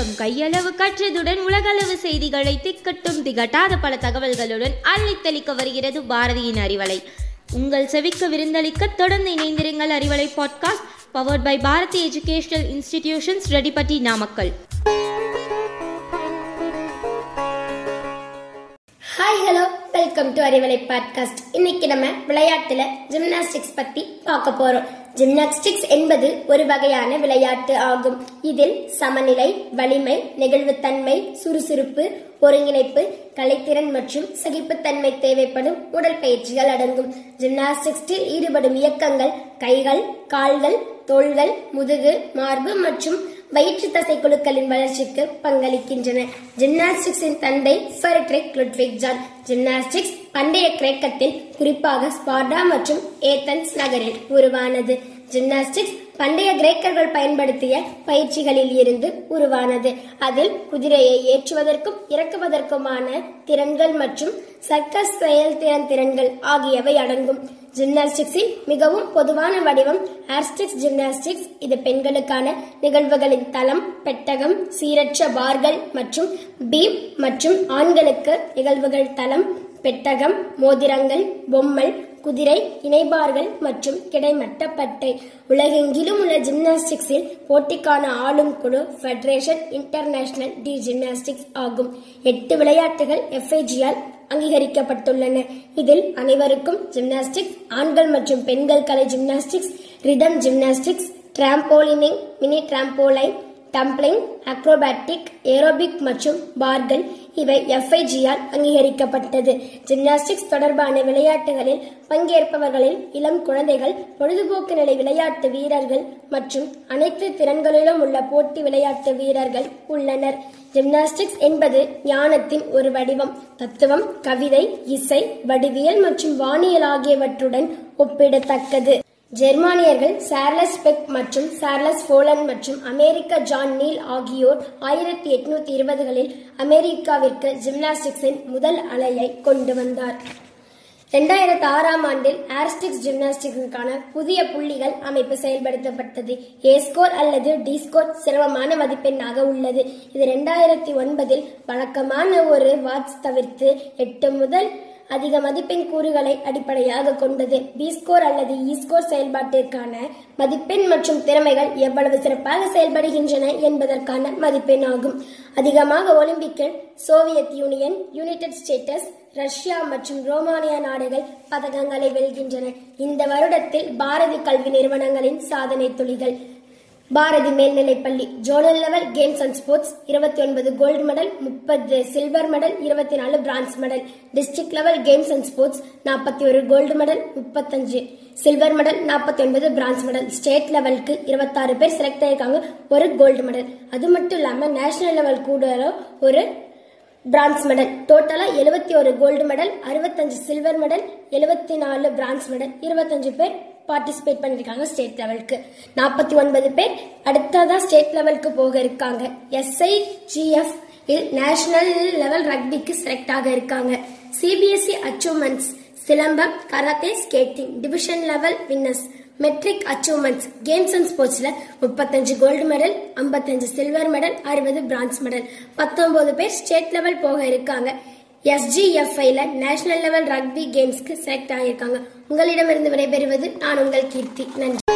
வணக்கம். கையளவு கற்றதுடன் உலகளவு செய்திகளை திக்கட்டும் திகட்டாத பல தகவல்களுடன் அள்ளித்தளிக்க வருகிறது பாரதியின் அறிவலை. உங்கள் செவிக்கு விருந்தளிக்க தொடர்ந்து இணைந்திருங்கள் Arivalai podcast powered by Bharathi educational institutions Reddipatti Namakkal. Hi hello welcome to Arivalai podcast இன்னைக்கு நம்ம விளையாட்டுல ஜிம்னாஸ்டிக்ஸ் பத்தி பார்க்க போறோம். ஜிம்னாஸ்டிக்ஸ் என்பது ஒரு வகையான விளையாட்டு ஆகும். இதில் சமநிலை வலிமை நெகிழ்வுத்தன்மை சுறுசுறுப்பு ஒருங்கிணைப்பு கலைத்திறன் மற்றும் சகிப்புத்தன்மை தேவைப்படும் உடற்பயிற்சிகள் அடங்கும். ஜிம்னாஸ்டிக்ஸில் ஈடுபடும் இயக்கங்கள் கைகள் கால்கள் தோள்கள் முதுகு மார்பு மற்றும் வயிற்று தசை குழுக்களின் வளர்ச்சிக்கு பங்களிக்கின்றன. ஜிம்னாஸ்டிக்ஸின் தந்தை ஃபெரிட்ரிக் லுட்விக் ஜான் ஜிம்னாஸ்டிக்ஸ் பண்டைய கிரேக்கத்தில் குறிப்பாக ஸ்பார்டா மற்றும் ஏத்தன்ஸ் நகரில் உருவானது. ஜிம்னாஸ்டிக்ஸ் பண்டைய கிரேக்கர்கள் பயன்படுத்திய பயிற்சிகளில் இருந்து உருவானது. அதில் குதிரையை ஏற்றுவதற்கும் இறக்குவதற்குமான திறன்கள் மற்றும் சர்க்கஸ் செயல்திறன் திறன்கள் ஆகியவை அடங்கும். ஜிம்னாஸ்டிக்ஸின் மிகவும் பொதுவான வடிவம் ஆர்ஸ்டிக்ஸ் ஜிம்னாஸ்டிக்ஸ் இது பெண்களுக்கான நிகழ்வுகளின் தளம் பெட்டகம் சீரற்ற பார்கள் மற்றும் பீம் மற்றும் ஆண்களுக்கு நிகழ்வுகள் தளம் பெட்டகம் மோதிரங்கள் பொம்மல் குதிரை இணைபார்கள் மற்றும் கிடைமட்ட பட்டை. உலகெங்கிலும் உள்ள ஜிம்னாஸ்டிக்ஸில் போட்டிக்கான ஆளும் குழு ஃபெடரேஷன் இன்டர்நேஷனல் டி ஜிம்னாஸ்டிக்ஸ் ஆகும். எட்டு விளையாட்டுகள் எஃப்ஐஜியால் அங்கீகரிக்கப்பட்டுள்ளன. இதில் அனைவருக்கும் ஜிம்னாஸ்டிக்ஸ் ஆண்கள் மற்றும் பெண்கள் கலை gymnastics rhythm gymnastics trampolining mini trampoline tumbling acrobatic aerobic மற்றும் பார்கள் இவை எஃப்ஐஜியால் அங்கீகரிக்கப்பட்டது. ஜிம்னாஸ்டிக்ஸ் தொடர்பான விளையாட்டுகளில் பங்கேற்பவர்களில் இளம் குழந்தைகள் பொழுதுபோக்கு நிலை விளையாட்டு வீரர்கள் மற்றும் அனைத்து திறன்களிலும் உள்ள போட்டி விளையாட்டு வீரர்கள் உள்ளனர். ஜிம்னாஸ்டிக்ஸ் என்பது ஞானத்தின் ஒரு வடிவம். தத்துவம் கவிதை இசை வடிவியல் மற்றும் வானியல் ஆகியவற்றுடன் ஒப்பிடத்தக்கது. ஜெர்மானியர்கள் சார்லஸ் பெக் மற்றும் சார்லஸ் போலன் மற்றும் அமெரிக்க ஜான் நீல் ஆகியோர் ஆயிரத்தி எட்நூத்தி இருபதுகளில் அமெரிக்காவிற்கு ஜிம்னாஸ்டிக்ஸின் முதல் அலையை கொண்டு வந்தார். இரண்டாயிரத்தி ஆறாம் ஆண்டில் ஆர்ஸ்டிக்ஸ் ஜிம்னாஸ்டிக்ஸுக்கான புதிய புள்ளிகள் அமைப்பு செயல்படுத்தப்பட்டது. ஏ ஸ்கோர் அல்லது டி ஸ்கோர் சிரமமான மதிப்பெண்ணாக உள்ளது. இது இரண்டாயிரத்தி ஒன்பதில் வழக்கமான ஒரு வாட்ஸ் தவிர்த்து எட்டு முதல் அதிக மதிப்பெண் கூறுகளை அடிப்படையாக கொண்டது. பி ஸ்கோர் அல்லது e இ ஸ்கோர் செயல்பாட்டிற்கான மதிப்பெண் மற்றும் திறமைகள் எவ்வளவு சிறப்பாக செயல்படுகின்றன என்பதற்கான மதிப்பெண் ஆகும். அதிகமாக ஒலிம்பிக்கில் Soviet Union United States Russia மற்றும் ரோமானியா நாடுகள் பதக்கங்களை வெல்கின்றன. இந்த வருடத்தில் பாரதி கல்வி நிறுவனங்களின் சாதனை துளிகள். பாரதி மேல்நிலைப்பள்ளி. Zonal level games and sports இருபத்தி ஒன்பது கோல்டு மெடல் முப்பது சில்வர் மெடல் இருபத்தி நாலு bronze medal district level games and sports நாற்பத்தி ஒரு கோல்டு மெடல் முப்பத்தஞ்சு சில்வர் மெடல் நாற்பத்தி ஒன்பது பிரான்ஸ் மெடல் ஸ்டேட் லெவலுக்கு இருபத்தாறு பேர் செலக்ட் ஆயிருக்காங்க ஒரு கோல்டு மெடல் அது மட்டும் இல்லாமல் நேஷனல் லெவல் கூட ஒரு பிரான்ஸ் மெடல் டோட்டலாக எழுபத்தி ஒரு கோல்டு மெடல் அறுபத்தஞ்சு சில்வர் மெடல் எழுபத்தி நாலு பிரான்ஸ் மெடல் இருபத்தஞ்சு பேர் பார்ட்டிசிபேட் பண்ணியிருக்காங்க ஸ்டேட் லெவலுக்கு நாற்பத்தி ஒன்பது பேர் அடுத்ததான் ஸ்டேட் லெவலுக்கு போக இருக்காங்க. S I G F national level ரக்பிக்கு select ஆக இருக்காங்க. CBSE achievements silambam karate skating division level winners matric achievements games and ஸ்போர்ட்ஸில் முப்பத்தஞ்சு கோல்டு மெடல் ஐம்பத்தஞ்சு சில்வர் மெடல் அறுபது பிரான்ஸ் மெடல் பத்தொன்பது பேர் ஸ்டேட் லெவல் போக இருக்காங்க. எஸ்ஜிஎஃப்ஐல நேஷனல் லெவல் ரக்பி கேம்ஸ்க்கு செலக்ட் ஆகியிருக்காங்க. உங்களிடமிருந்து விடைபெறுவது நான் உங்கள் கீர்த்தி. நன்றி.